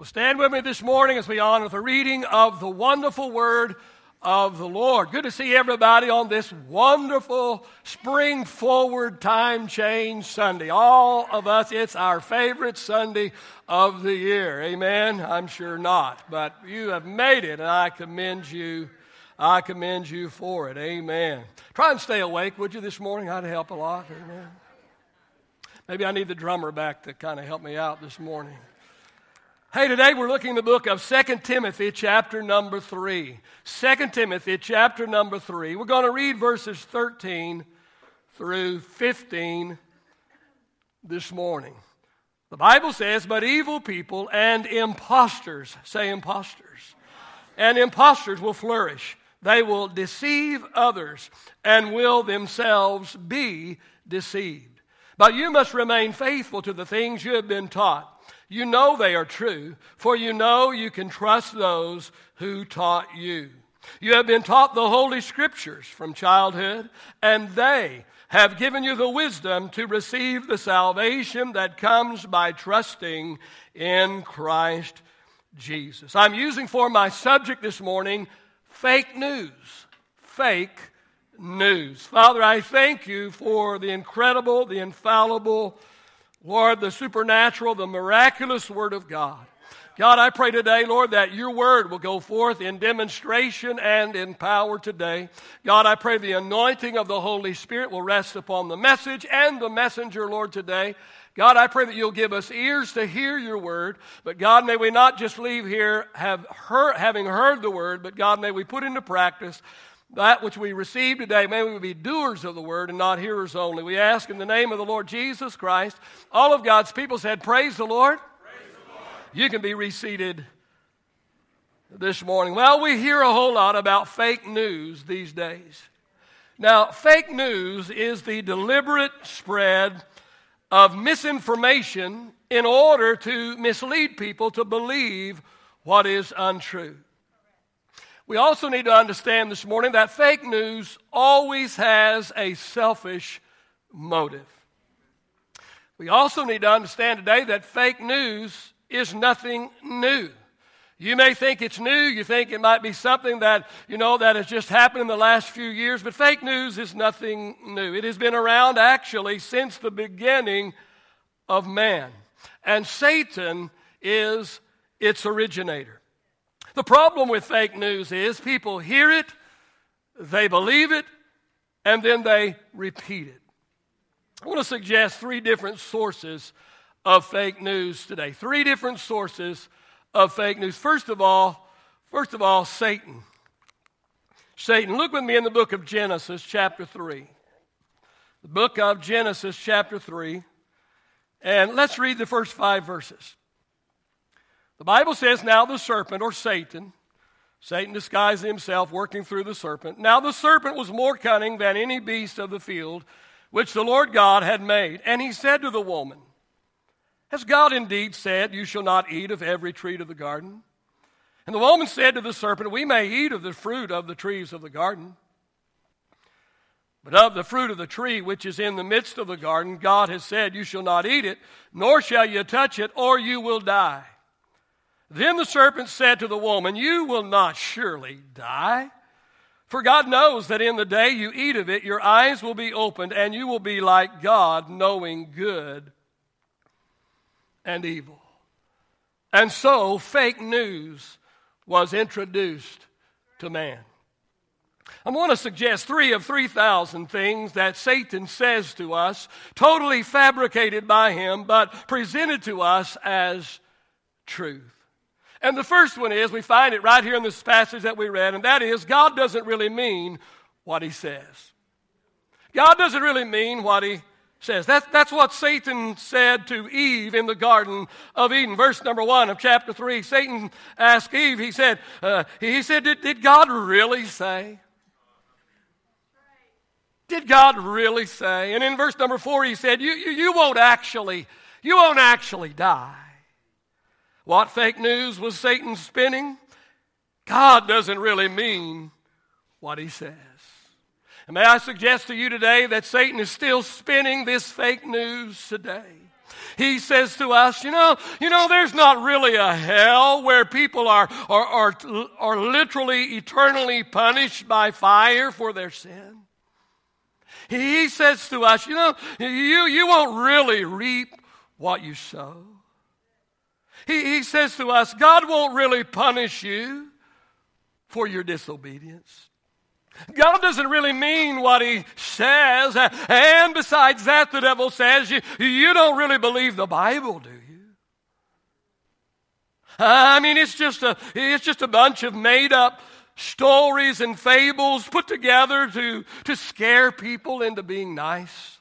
Well, stand with me this morning as we honor the reading of the wonderful word of the Lord. Good to see everybody on this wonderful spring forward time change Sunday. All of us, it's our favorite Sunday of the year. Amen? I'm sure not, but you have made it, and I commend you. I commend you for it. Amen. Try and stay awake, would you, this morning? I'd help a lot. Amen. Maybe I need the drummer back to kind of help me out this morning. Hey, today we're looking at the book of 2 Timothy, chapter number 3. 2 Timothy, chapter number 3. We're going to read verses 13 through 15 this morning. The Bible says, But evil people and impostors, say impostors, and impostors will flourish. They will deceive others and will themselves be deceived. But you must remain faithful to the things you have been taught you know they are true, for you know you can trust those who taught you. You have been taught the Holy Scriptures from childhood, and they have given you the wisdom to receive the salvation that comes by trusting in Christ Jesus. I'm using for my subject this morning fake news. Fake news. Father, I thank you for the incredible, the infallible, Lord, the supernatural, the miraculous Word of God. God, I pray today, Lord, that your word will go forth in demonstration and in power today. God, I pray the anointing of the Holy Spirit will rest upon the message and the messenger, Lord, today. God, I pray that you'll give us ears to hear your word. But God, may we not just leave here have heard, having heard the word, but God, may we put into practice that which we receive today, may we be doers of the word and not hearers only. We ask in the name of the Lord Jesus Christ. All of God's people said, Praise the Lord. Praise the Lord. You can be reseated this morning. Well, we hear a whole lot about fake news these days. Now, fake news is the deliberate spread of misinformation in order to mislead people to believe what is untrue. We also need to understand this morning that fake news always has a selfish motive. We also need to understand today that fake news is nothing new. You may think it's new, you think it might be something that, you know, that has just happened in the last few years, but fake news is nothing new. It has been around actually since the beginning of man. And Satan is its originator. The problem with fake news is people hear it, they believe it, and then they repeat it. I want to suggest three different sources of fake news today. Three different sources of fake news. First of all, first of all, Satan. Satan. Look with me in the book of Genesis, chapter 3. The book of Genesis, chapter 3. And let's read the first five verses. The Bible says, Now the serpent, or Satan, Satan disguised himself working through the serpent. Now the serpent was more cunning than any beast of the field which the Lord God had made. And he said to the woman, Has God indeed said, You shall not eat of every tree of the garden? And the woman said to the serpent, We may eat of the fruit of the trees of the garden. But of the fruit of the tree which is in the midst of the garden, God has said, You shall not eat it, nor shall you touch it, or you will die. Then the serpent said to the woman, You will not surely die. For God knows that in the day you eat of it, your eyes will be opened, and you will be like God, knowing good and evil. And so, fake news was introduced to man. I want to suggest three of 3,000 things that Satan says to us, totally fabricated by him, but presented to us as truth. And the first one is, we find it right here in this passage that we read, and that is, God doesn't really mean what he says. God doesn't really mean what he says. That's, that's what Satan said to Eve in the Garden of Eden. Verse number one of chapter three. Satan asked Eve, he said, uh, he said, did, did God really say? Did God really say? And in verse number four, he said, you, you, you won't actually, you won't actually die. What fake news was Satan spinning? God doesn't really mean what he says. And may I suggest to you today that Satan is still spinning this fake news today. He says to us, you know, you know, there's not really a hell where people are, are, are, are literally eternally punished by fire for their sin. He says to us, you know, you, you won't really reap what you sow. He, he says to us, God won't really punish you for your disobedience. God doesn't really mean what he says. And besides that, the devil says, you, you don't really believe the Bible, do you? I mean, it's just a, it's just a bunch of made up stories and fables put together to, to scare people into being nice.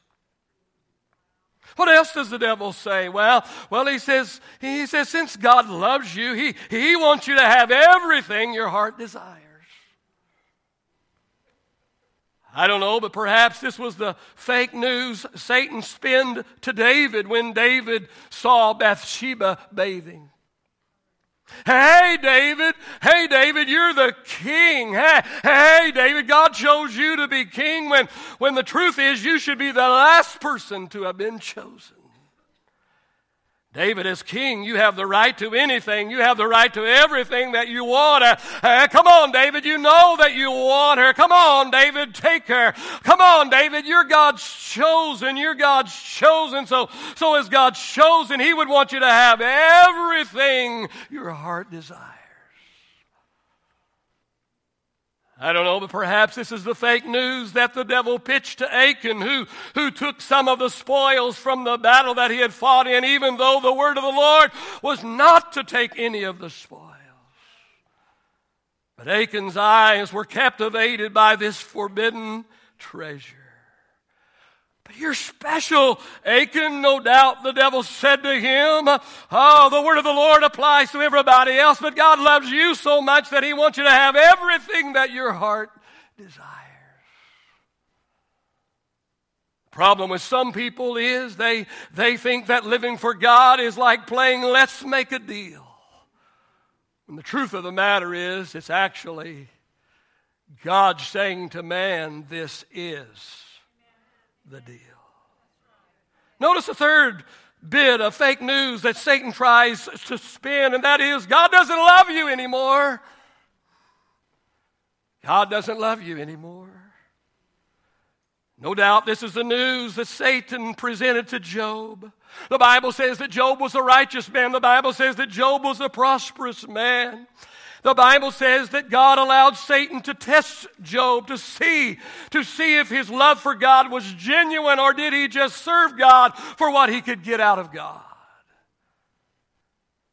What else does the devil say? Well, well, he says, he says, since God loves you, he, he wants you to have everything your heart desires. I don't know, but perhaps this was the fake news Satan spinned to David when David saw Bathsheba bathing. Hey, David. Hey, David, you're the king. Hey, hey, David, God chose you to be king when, when the truth is you should be the last person to have been chosen. David, as king, you have the right to anything. You have the right to everything that you want. Uh, uh, come on, David, you know that you want her. Come on, David, take her. Come on, David, you're God's chosen. You're God's chosen. So, so as God's chosen, He would want you to have everything your heart desires. I don't know, but perhaps this is the fake news that the devil pitched to Achan, who, who took some of the spoils from the battle that he had fought in, even though the word of the Lord was not to take any of the spoils. But Achan's eyes were captivated by this forbidden treasure. But you're special, Achan. No doubt the devil said to him, Oh, the word of the Lord applies to everybody else, but God loves you so much that he wants you to have everything that your heart desires. Problem with some people is they, they think that living for God is like playing let's make a deal. And the truth of the matter is, it's actually God saying to man, This is the deal. Notice the third bit of fake news that Satan tries to spin, and that is God doesn't love you anymore. God doesn't love you anymore. No doubt this is the news that Satan presented to Job. The Bible says that Job was a righteous man. The Bible says that Job was a prosperous man. The Bible says that God allowed Satan to test Job to see, to see if his love for God was genuine or did he just serve God for what he could get out of God.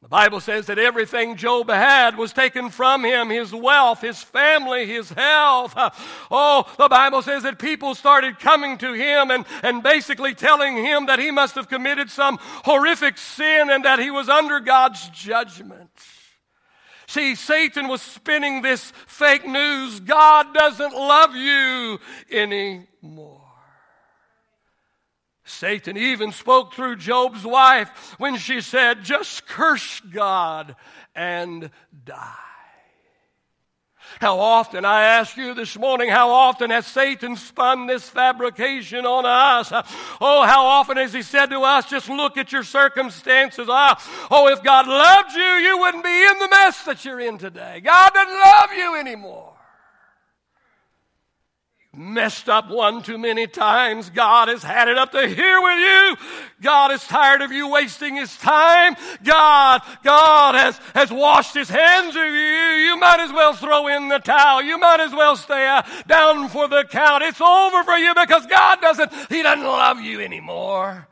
The Bible says that everything Job had was taken from him his wealth, his family, his health. Oh, the Bible says that people started coming to him and, and basically telling him that he must have committed some horrific sin and that he was under God's judgment. See, Satan was spinning this fake news God doesn't love you anymore. Satan even spoke through Job's wife when she said, Just curse God and die. How often, I ask you this morning, how often has Satan spun this fabrication on us? Oh, how often has he said to us, just look at your circumstances. Ah, oh, if God loved you, you wouldn't be in the mess that you're in today. God doesn't love you anymore messed up one too many times. God has had it up to here with you. God is tired of you wasting his time. God, God has, has washed his hands of you. You might as well throw in the towel. You might as well stay uh, down for the count. It's over for you because God doesn't, he doesn't love you anymore.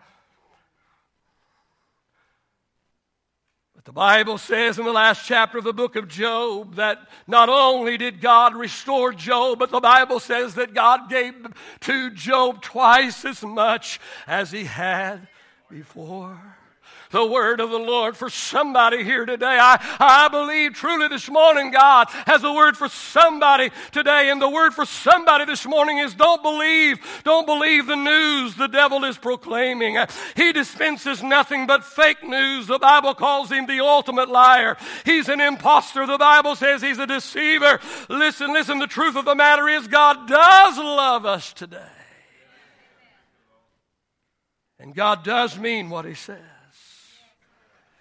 The Bible says in the last chapter of the book of Job that not only did God restore Job, but the Bible says that God gave to Job twice as much as he had before the word of the Lord for somebody here today. I, I believe truly this morning God has a word for somebody today. And the word for somebody this morning is don't believe, don't believe the news the devil is proclaiming. He dispenses nothing but fake news. The Bible calls him the ultimate liar. He's an impostor. The Bible says he's a deceiver. Listen, listen, the truth of the matter is God does love us today. And God does mean what He says.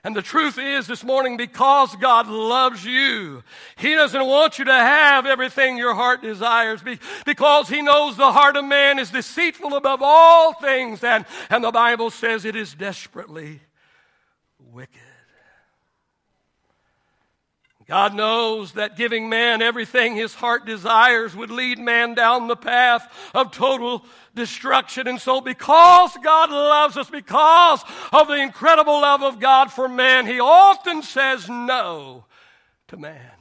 And the truth is this morning, because God loves you, He doesn't want you to have everything your heart desires because He knows the heart of man is deceitful above all things. And, and the Bible says it is desperately wicked. God knows that giving man everything his heart desires would lead man down the path of total destruction. And so, because God loves us, because of the incredible love of God for man, he often says no to man.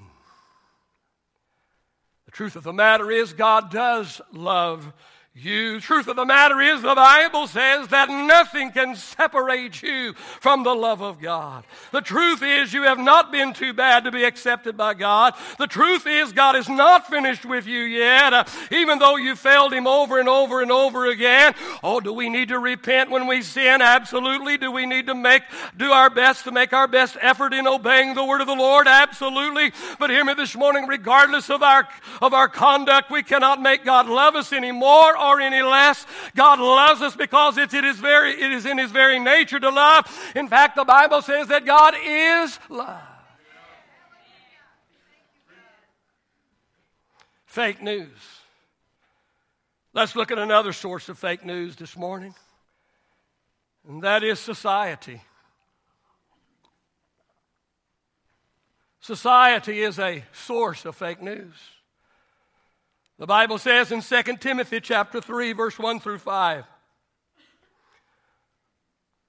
The truth of the matter is, God does love you. Truth of the matter is, the Bible says that nothing can separate you from the love of God. The truth is, you have not been too bad to be accepted by God. The truth is, God is not finished with you yet, uh, even though you failed Him over and over and over again. Oh, do we need to repent when we sin? Absolutely. Do we need to make, do our best to make our best effort in obeying the word of the Lord? Absolutely. But hear me this morning, regardless of our, of our conduct, we cannot make God love us anymore or any less. God loves us because it's, it, is very, it is in His very nature to love. In fact, the Bible says that God is love. Fake news. Let's look at another source of fake news this morning, and that is society. Society is a source of fake news. The Bible says in 2 Timothy chapter 3 verse 1 through 5.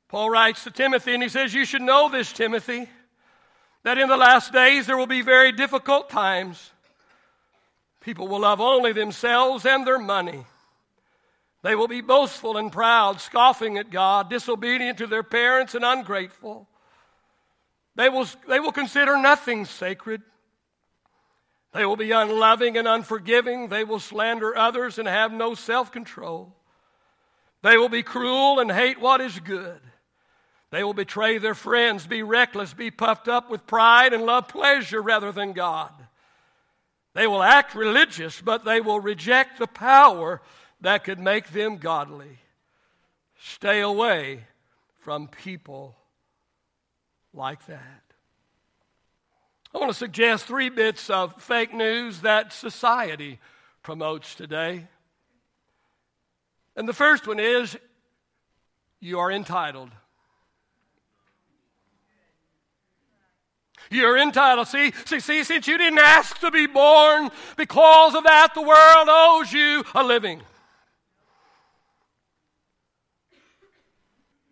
Paul writes to Timothy and he says, "You should know this, Timothy, that in the last days there will be very difficult times. People will love only themselves and their money. They will be boastful and proud, scoffing at God, disobedient to their parents and ungrateful. They will, they will consider nothing sacred." They will be unloving and unforgiving. They will slander others and have no self control. They will be cruel and hate what is good. They will betray their friends, be reckless, be puffed up with pride, and love pleasure rather than God. They will act religious, but they will reject the power that could make them godly. Stay away from people like that. I want to suggest three bits of fake news that society promotes today. And the first one is you are entitled. You're entitled. See, see, see, since you didn't ask to be born, because of that, the world owes you a living.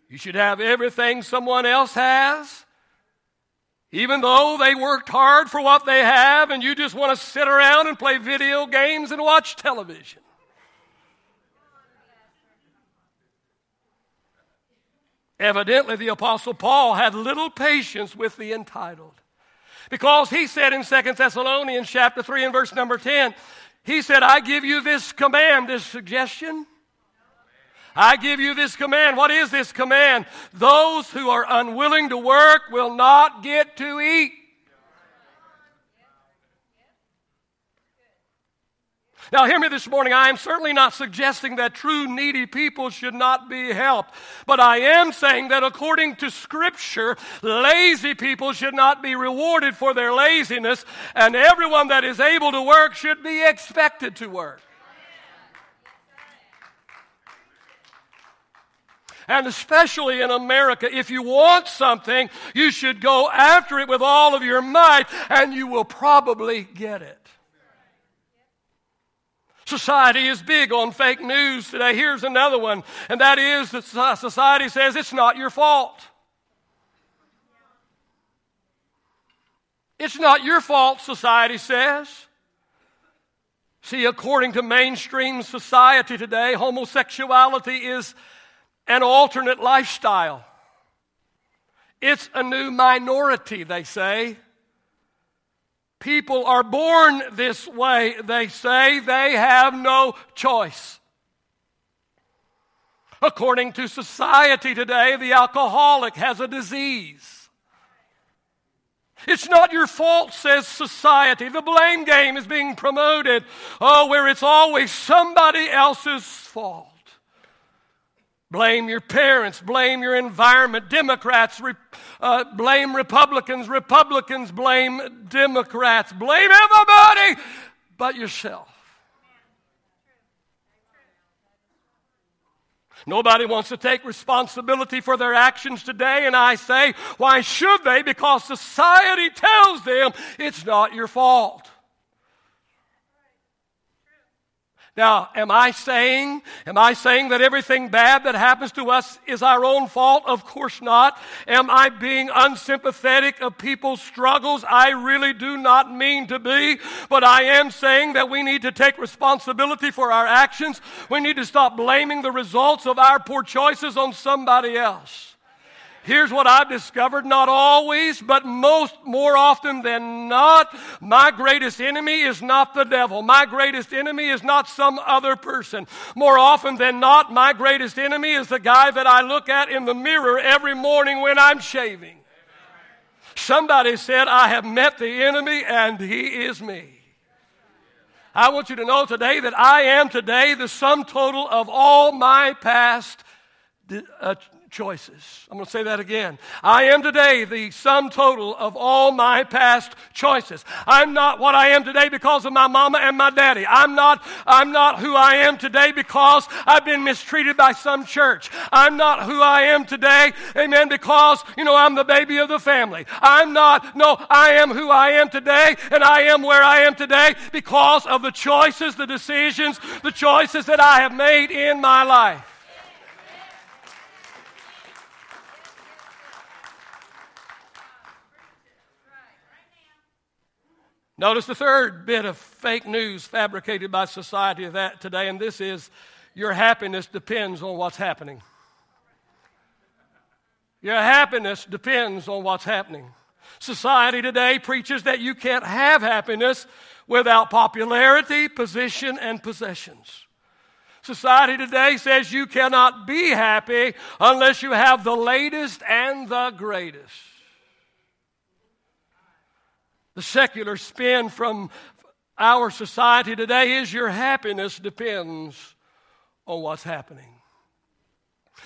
You should have everything someone else has. Even though they worked hard for what they have, and you just want to sit around and play video games and watch television. Evidently, the Apostle Paul had little patience with the entitled. Because he said in 2 Thessalonians chapter 3 and verse number 10, he said, I give you this command, this suggestion. I give you this command. What is this command? Those who are unwilling to work will not get to eat. Now, hear me this morning. I am certainly not suggesting that true needy people should not be helped. But I am saying that according to Scripture, lazy people should not be rewarded for their laziness, and everyone that is able to work should be expected to work. And especially in America, if you want something, you should go after it with all of your might, and you will probably get it. Society is big on fake news today. Here's another one, and that is that society says it's not your fault. It's not your fault, society says. See, according to mainstream society today, homosexuality is an alternate lifestyle. It's a new minority, they say. People are born this way, they say. They have no choice. According to society today, the alcoholic has a disease. It's not your fault, says society. The blame game is being promoted. Oh, where it's always somebody else's fault. Blame your parents, blame your environment. Democrats re, uh, blame Republicans, Republicans blame Democrats. Blame everybody but yourself. Nobody wants to take responsibility for their actions today, and I say, why should they? Because society tells them it's not your fault. Now, am I saying, am I saying that everything bad that happens to us is our own fault? Of course not. Am I being unsympathetic of people's struggles? I really do not mean to be, but I am saying that we need to take responsibility for our actions. We need to stop blaming the results of our poor choices on somebody else. Here's what I've discovered not always, but most, more often than not, my greatest enemy is not the devil. My greatest enemy is not some other person. More often than not, my greatest enemy is the guy that I look at in the mirror every morning when I'm shaving. Somebody said, I have met the enemy and he is me. I want you to know today that I am today the sum total of all my past uh, choices. I'm going to say that again. I am today the sum total of all my past choices. I'm not what I am today because of my mama and my daddy. I'm not, I'm not who I am today because I've been mistreated by some church. I'm not who I am today, amen, because, you know, I'm the baby of the family. I'm not, no, I am who I am today and I am where I am today because of the choices, the decisions, the choices that I have made in my life. Notice the third bit of fake news fabricated by society that today, and this is your happiness depends on what's happening. Your happiness depends on what's happening. Society today preaches that you can't have happiness without popularity, position, and possessions. Society today says you cannot be happy unless you have the latest and the greatest. The secular spin from our society today is your happiness depends on what's happening.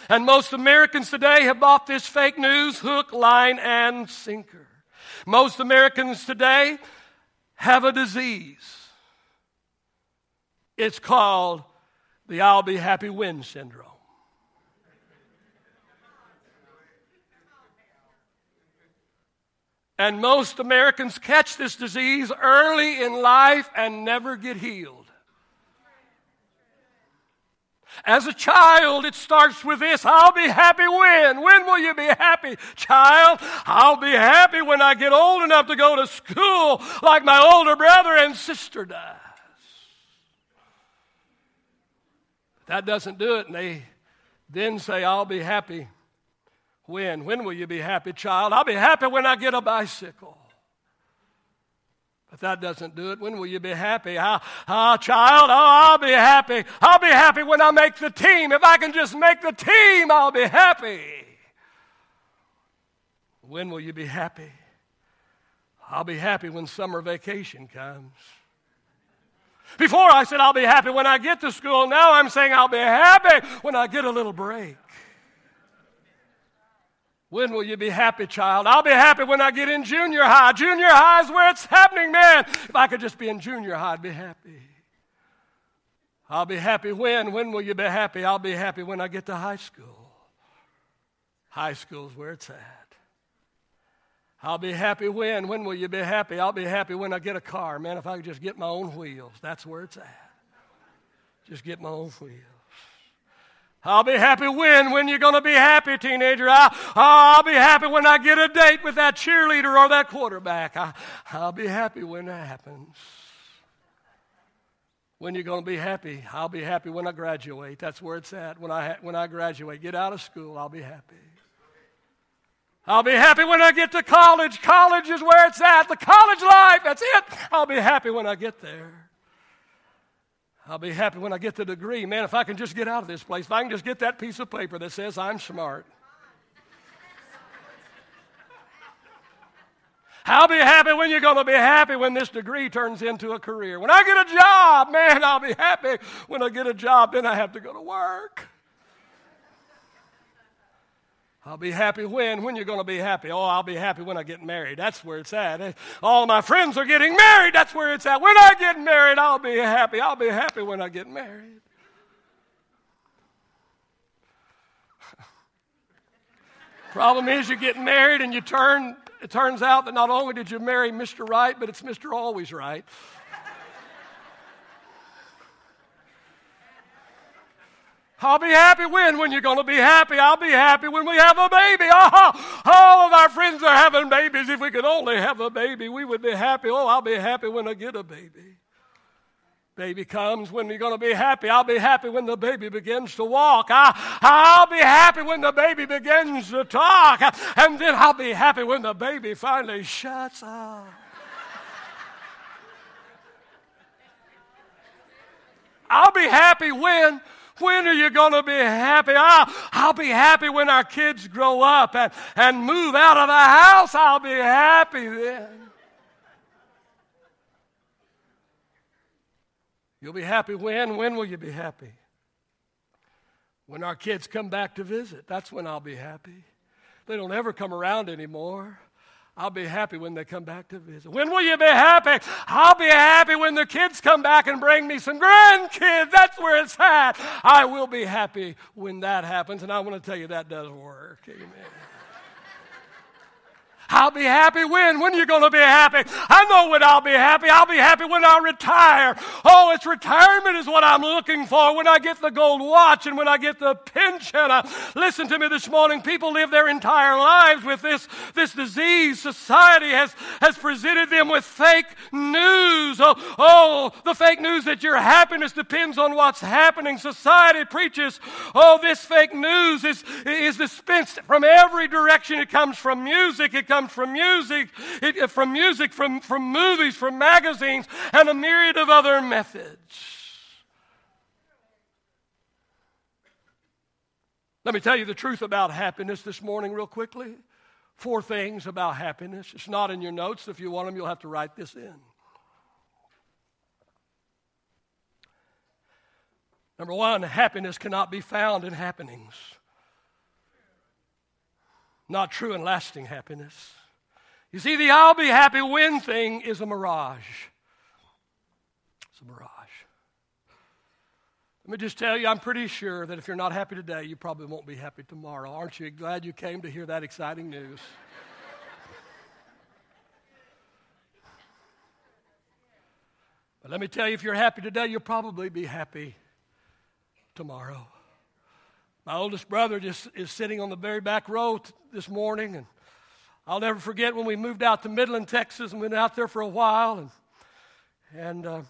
And most Americans today have bought this fake news hook, line, and sinker. Most Americans today have a disease. It's called the I'll be happy when syndrome. And most Americans catch this disease early in life and never get healed. As a child, it starts with this I'll be happy when? When will you be happy, child? I'll be happy when I get old enough to go to school like my older brother and sister does. That doesn't do it, and they then say, I'll be happy when? When will you be happy, child? I'll be happy when I get a bicycle. But that doesn't do it. When will you be happy? Ah, ah, child, oh, I'll be happy. I'll be happy when I make the team. If I can just make the team, I'll be happy. When will you be happy? I'll be happy when summer vacation comes. Before I said I'll be happy when I get to school. Now I'm saying I'll be happy when I get a little break. When will you be happy, child? I'll be happy when I get in junior high. Junior high is where it's happening, man. If I could just be in junior high, I'd be happy. I'll be happy when? When will you be happy? I'll be happy when I get to high school. High school's where it's at. I'll be happy when? When will you be happy? I'll be happy when I get a car. Man, if I could just get my own wheels, that's where it's at. Just get my own wheels. I'll be happy when? When you're going to be happy, teenager? I, I'll be happy when I get a date with that cheerleader or that quarterback. I, I'll be happy when that happens. When you're going to be happy? I'll be happy when I graduate. That's where it's at. When I, when I graduate, get out of school, I'll be happy. I'll be happy when I get to college. College is where it's at. The college life, that's it. I'll be happy when I get there. I'll be happy when I get the degree. Man, if I can just get out of this place, if I can just get that piece of paper that says I'm smart. I'll be happy when you're going to be happy when this degree turns into a career. When I get a job, man, I'll be happy when I get a job, then I have to go to work. I'll be happy when? When you're going to be happy? Oh, I'll be happy when I get married. That's where it's at. Eh, all my friends are getting married. That's where it's at. When I get married, I'll be happy. I'll be happy when I get married. Problem is, you get married and you turn, it turns out that not only did you marry Mr. Right, but it's Mr. Always Right. I'll be happy when? When you're going to be happy. I'll be happy when we have a baby. Oh, all of our friends are having babies. If we could only have a baby, we would be happy. Oh, I'll be happy when I get a baby. Baby comes when you're going to be happy. I'll be happy when the baby begins to walk. I, I'll be happy when the baby begins to talk. And then I'll be happy when the baby finally shuts up. I'll be happy when when are you going to be happy? I'll, I'll be happy when our kids grow up and, and move out of the house. I'll be happy then. You'll be happy when? When will you be happy? When our kids come back to visit. That's when I'll be happy. They don't ever come around anymore. I'll be happy when they come back to visit. When will you be happy? I'll be happy when the kids come back and bring me some grandkids. That's where it's at. I will be happy when that happens. And I want to tell you that does work. Amen. I'll be happy when? When are you going to be happy? I know when I'll be happy. I'll be happy when I retire. Oh, it's retirement is what I'm looking for. When I get the gold watch and when I get the pension. Uh, listen to me this morning. People live their entire lives with this, this disease. Society has, has presented them with fake news. Oh, oh, the fake news that your happiness depends on what's happening. Society preaches, oh, this fake news is, is dispensed from every direction. It comes from music. It comes comes from music, it, uh, from music, from, from movies, from magazines, and a myriad of other methods. Let me tell you the truth about happiness this morning, real quickly. Four things about happiness. It's not in your notes. If you want them, you'll have to write this in. Number one, happiness cannot be found in happenings not true and lasting happiness. You see, the I'll be happy when thing is a mirage. It's a mirage. Let me just tell you, I'm pretty sure that if you're not happy today, you probably won't be happy tomorrow. Aren't you glad you came to hear that exciting news? but let me tell you, if you're happy today, you'll probably be happy tomorrow. My oldest brother just is sitting on the very back row t- this morning, and I'll never forget when we moved out to Midland, Texas, and went out there for a while, and and uh,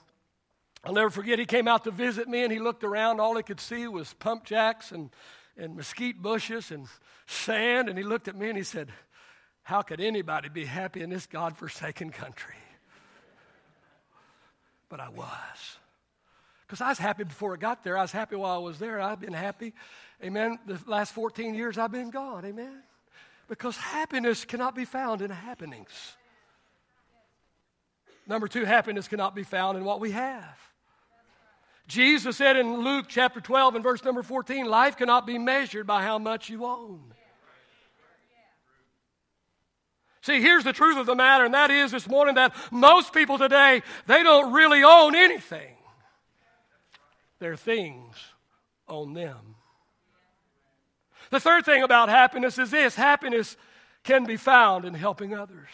I'll never forget he came out to visit me, and he looked around. All he could see was pump jacks and and mesquite bushes and sand, and he looked at me and he said, "How could anybody be happy in this God-forsaken country?" But I was. Because I was happy before I got there. I was happy while I was there. I've been happy Amen. The last 14 years I've been gone. Amen. Because happiness cannot be found in happenings. Number two, happiness cannot be found in what we have. Jesus said in Luke chapter 12 and verse number 14, life cannot be measured by how much you own. See, here's the truth of the matter, and that is this morning that most people today, they don't really own anything. Their things on them. The third thing about happiness is this happiness can be found in helping others.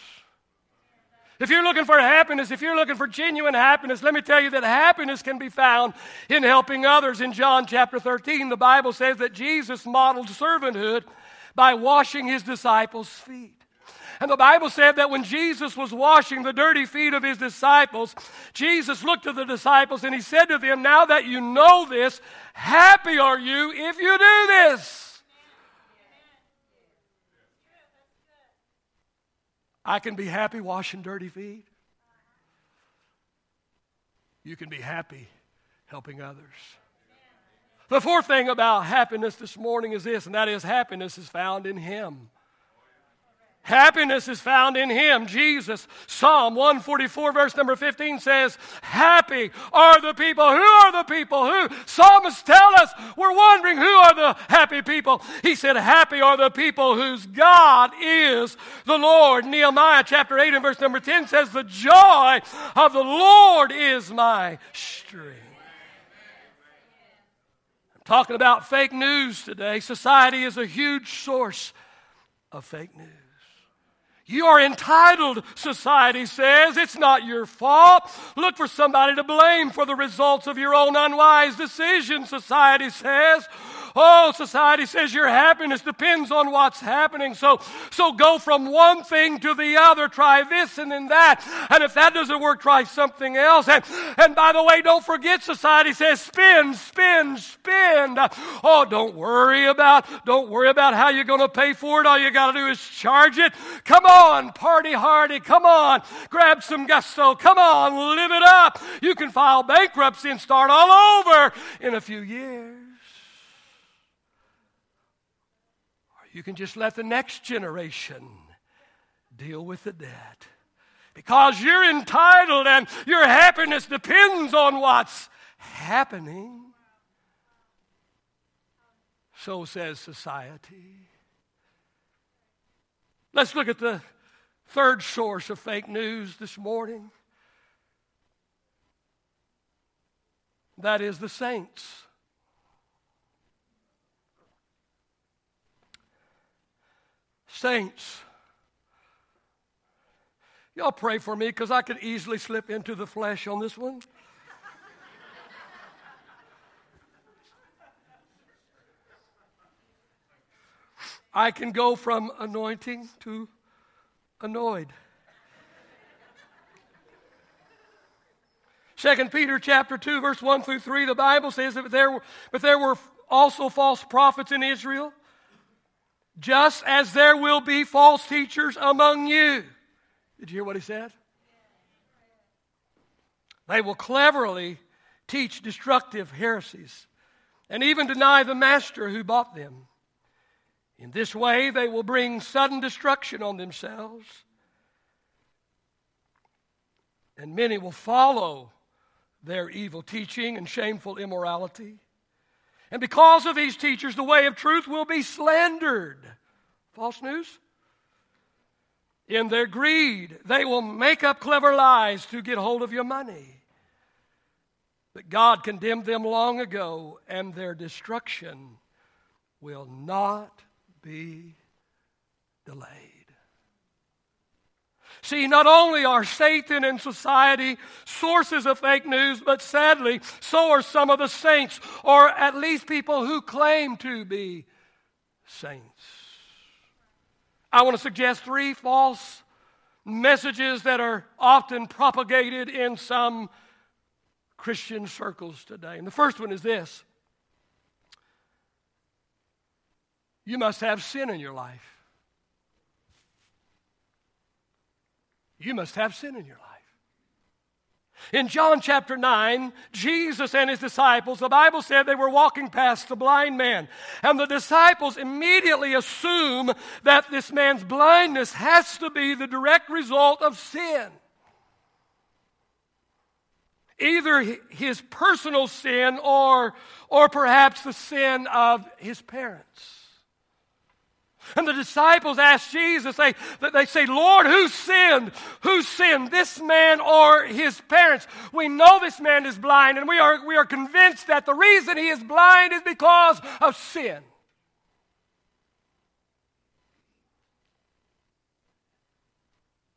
If you're looking for happiness, if you're looking for genuine happiness, let me tell you that happiness can be found in helping others. In John chapter 13, the Bible says that Jesus modeled servanthood by washing his disciples' feet. And the Bible said that when Jesus was washing the dirty feet of his disciples, Jesus looked to the disciples and he said to them, Now that you know this, happy are you if you do this. I can be happy washing dirty feet. You can be happy helping others. The fourth thing about happiness this morning is this, and that is happiness is found in Him. Happiness is found in Him, Jesus. Psalm 144, verse number 15 says, Happy are the people. Who are the people? Who? Psalmists tell us, we're wondering who are the happy people. He said, Happy are the people whose God is the Lord. Nehemiah chapter 8 and verse number 10 says, The joy of the Lord is my strength. I'm talking about fake news today. Society is a huge source of fake news. You are entitled, society says. It's not your fault. Look for somebody to blame for the results of your own unwise decisions, society says. Oh, society says your happiness depends on what's happening. So, so go from one thing to the other. Try this and then that. And if that doesn't work, try something else. And, and by the way, don't forget society says spend, spend, spend. Oh, don't worry about, don't worry about how you're going to pay for it. All you got to do is charge it. Come on, party hardy. Come on, grab some gusto. Come on, live it up. You can file bankruptcy and start all over in a few years. You can just let the next generation deal with the debt. Because you're entitled and your happiness depends on what's happening. So says society. Let's look at the third source of fake news this morning. That is the saints. Saints, y'all pray for me because I could easily slip into the flesh on this one. I can go from anointing to annoyed. Second Peter chapter 2 verse 1 through 3 the Bible says that there were, but there were also false prophets in Israel just as there will be false teachers among you. Did you hear what he said? They will cleverly teach destructive heresies and even deny the master who bought them. In this way, they will bring sudden destruction on themselves, and many will follow their evil teaching and shameful immorality. And because of these teachers, the way of truth will be slandered. False news? In their greed, they will make up clever lies to get hold of your money. But God condemned them long ago, and their destruction will not be delayed. See, not only are Satan and society sources of fake news, but sadly, so are some of the saints, or at least people who claim to be saints. I want to suggest three false messages that are often propagated in some Christian circles today. And the first one is this you must have sin in your life. You must have sin in your life. In John chapter 9, Jesus and his disciples, the Bible said they were walking past the blind man. And the disciples immediately assume that this man's blindness has to be the direct result of sin. Either his personal sin or, or perhaps the sin of his parents. And the disciples ask Jesus, they, they say, Lord, who sinned? Who sinned, this man or his parents? We know this man is blind, and we are, we are convinced that the reason he is blind is because of sin.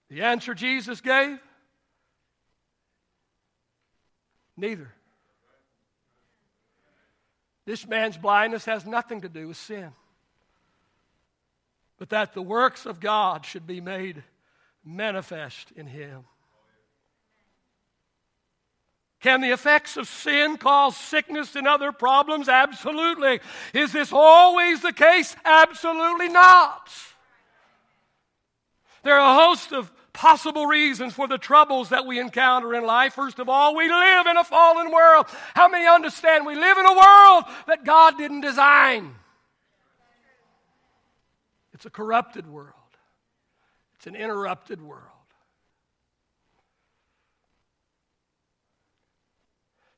The answer Jesus gave? Neither. This man's blindness has nothing to do with sin but that the works of God should be made manifest in him. Can the effects of sin cause sickness and other problems? Absolutely. Is this always the case? Absolutely not. There are a host of possible reasons for the troubles that we encounter in life. First of all, we live in a fallen world. How many understand we live in a world that God didn't design? It's a corrupted world. It's an interrupted world.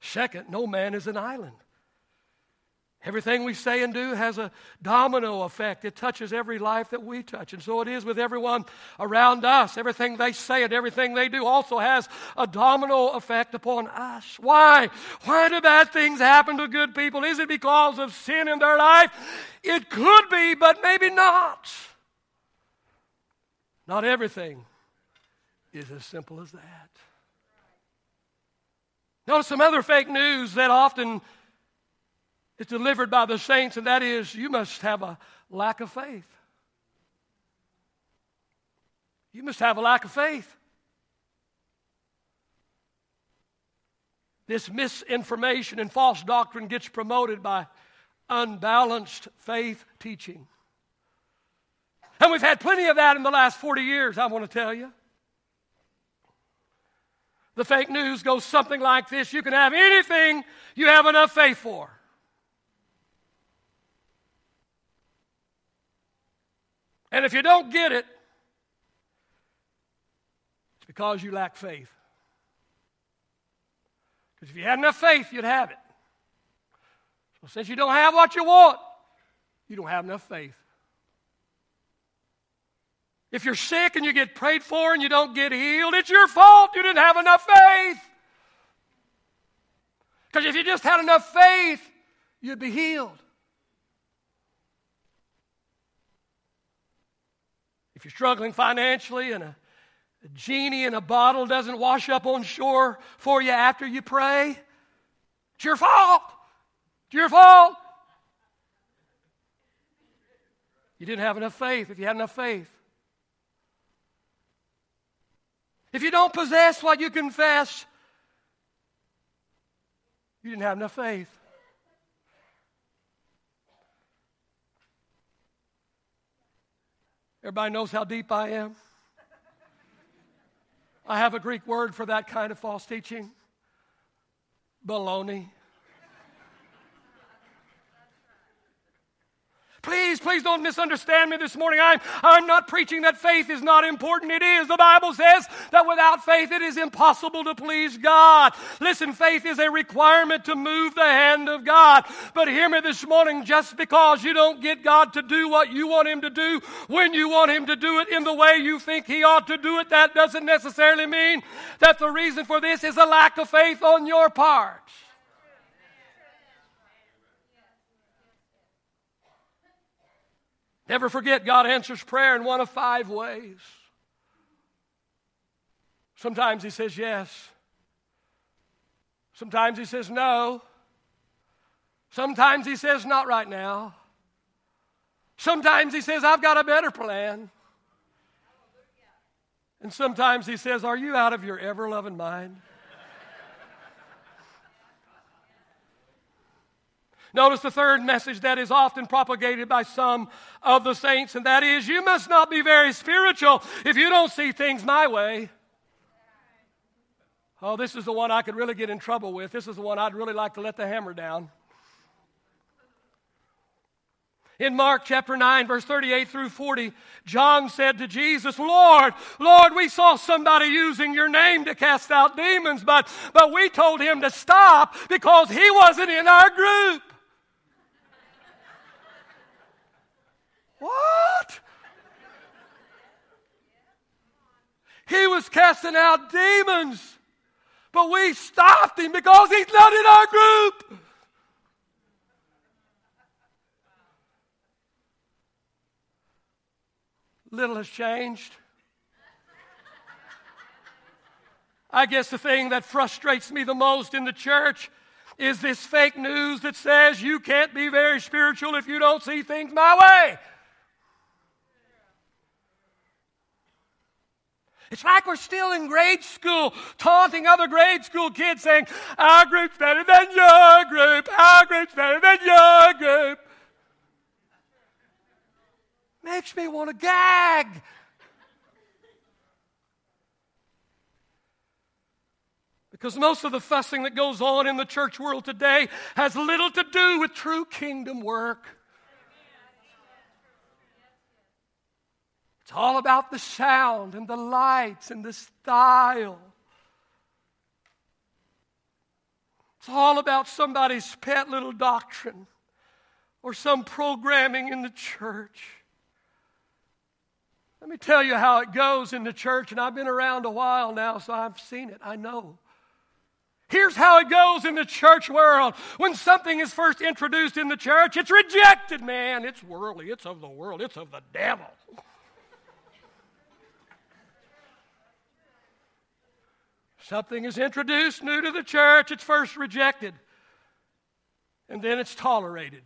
Second, no man is an island. Everything we say and do has a domino effect. It touches every life that we touch. And so it is with everyone around us. Everything they say and everything they do also has a domino effect upon us. Why? Why do bad things happen to good people? Is it because of sin in their life? It could be, but maybe not. Not everything is as simple as that. Notice some other fake news that often is delivered by the saints, and that is you must have a lack of faith. You must have a lack of faith. This misinformation and false doctrine gets promoted by unbalanced faith teaching. And we've had plenty of that in the last 40 years, I want to tell you. The fake news goes something like this You can have anything you have enough faith for. And if you don't get it, it's because you lack faith. Because if you had enough faith, you'd have it. So since you don't have what you want, you don't have enough faith. If you're sick and you get prayed for and you don't get healed, it's your fault. You didn't have enough faith. Because if you just had enough faith, you'd be healed. If you're struggling financially and a, a genie in a bottle doesn't wash up on shore for you after you pray, it's your fault. It's your fault. You didn't have enough faith. If you had enough faith, if you don't possess what you confess, you didn't have enough faith. Everybody knows how deep I am. I have a Greek word for that kind of false teaching baloney. Please, please don't misunderstand me this morning. I'm, I'm not preaching that faith is not important. It is. The Bible says that without faith it is impossible to please God. Listen, faith is a requirement to move the hand of God. But hear me this morning just because you don't get God to do what you want Him to do when you want Him to do it in the way you think He ought to do it, that doesn't necessarily mean that the reason for this is a lack of faith on your part. Never forget, God answers prayer in one of five ways. Sometimes He says yes, sometimes He says no, sometimes He says not right now, sometimes He says, I've got a better plan. And sometimes he says, Are you out of your ever loving mind? Notice the third message that is often propagated by some of the saints, and that is you must not be very spiritual if you don't see things my way. Oh, this is the one I could really get in trouble with. This is the one I'd really like to let the hammer down. In Mark chapter 9, verse 38 through 40, John said to Jesus, Lord, Lord, we saw somebody using your name to cast out demons, but, but we told him to stop because he wasn't in our group. What? He was casting out demons, but we stopped him because he's not in our group. Little has changed. I guess the thing that frustrates me the most in the church is this fake news that says you can't be very spiritual if you don't see things my way. It's like we're still in grade school, taunting other grade school kids saying, Our group's better than your group, our group's better than your group. Makes me want to gag. Because most of the fussing that goes on in the church world today has little to do with true kingdom work. It's all about the sound and the lights and the style. It's all about somebody's pet little doctrine or some programming in the church. Let me tell you how it goes in the church, and I've been around a while now, so I've seen it. I know. Here's how it goes in the church world. When something is first introduced in the church, it's rejected, man. It's worldly, it's of the world, it's of the devil. Something is introduced new to the church, it's first rejected, and then it's tolerated.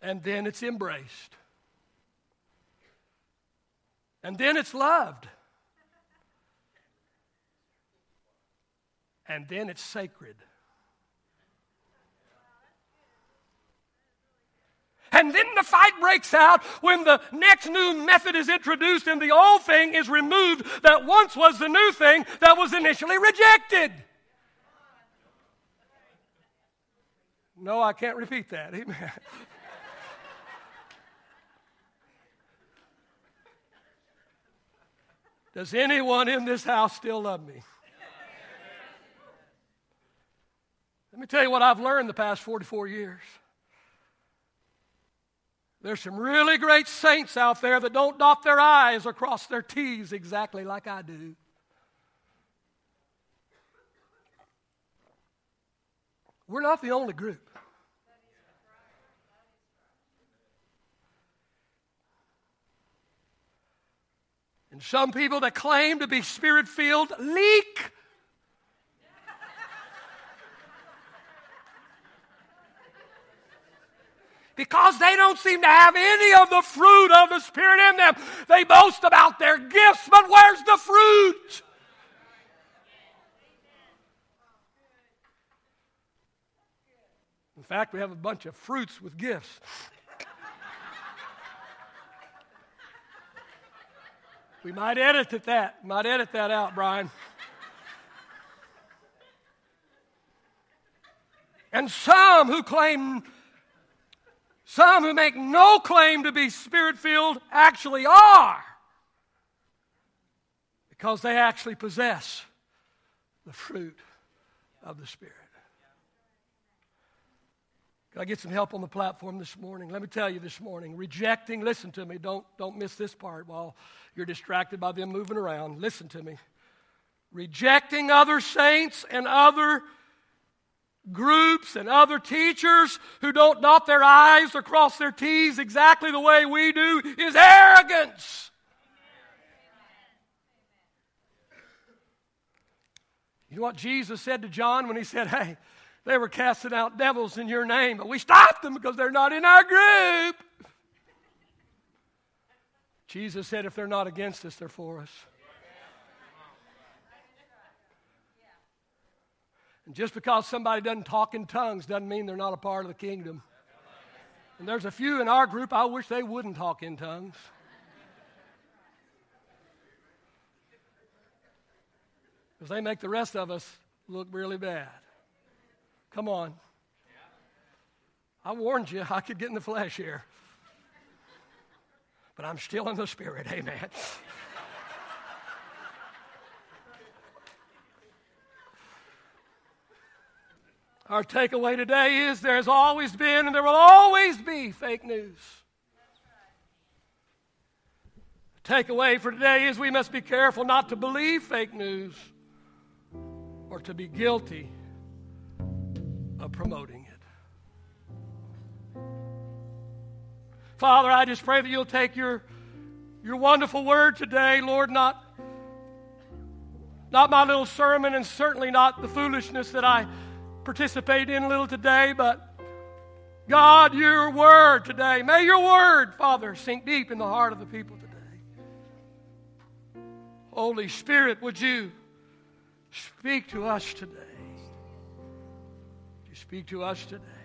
And then it's embraced. And then it's loved. And then it's sacred. And then the fight breaks out when the next new method is introduced and the old thing is removed that once was the new thing that was initially rejected. No, I can't repeat that. Amen. Does anyone in this house still love me? Let me tell you what I've learned the past 44 years. There's some really great saints out there that don't dot their I's or cross their T's exactly like I do. We're not the only group. And some people that claim to be spirit filled leak because they don't seem to have any of the fruit of the Spirit in them. They boast about their gifts, but where's the fruit? In fact, we have a bunch of fruits with gifts. We might edit that. Might edit that out, Brian. And some who claim some who make no claim to be spirit filled actually are because they actually possess the fruit of the Spirit. Can I get some help on the platform this morning? Let me tell you this morning rejecting, listen to me, don't, don't miss this part while you're distracted by them moving around. Listen to me. Rejecting other saints and other groups and other teachers who don't dot their I's or cross their T's exactly the way we do is arrogance. You know what Jesus said to John when he said, Hey, they were casting out devils in your name, but we stopped them because they're not in our group. Jesus said, If they're not against us, they're for us. And just because somebody doesn't talk in tongues doesn't mean they're not a part of the kingdom. And there's a few in our group, I wish they wouldn't talk in tongues. Because they make the rest of us look really bad. Come on. I warned you, I could get in the flesh here. But I'm still in the spirit, amen. Our takeaway today is there has always been and there will always be fake news. Takeaway for today is we must be careful not to believe fake news or to be guilty of promoting it. Father, I just pray that you'll take your, your wonderful word today, Lord, not, not my little sermon and certainly not the foolishness that I participate in a little today, but God, your word today, may your word, Father, sink deep in the heart of the people today. Holy Spirit, would you speak to us today? Would you speak to us today?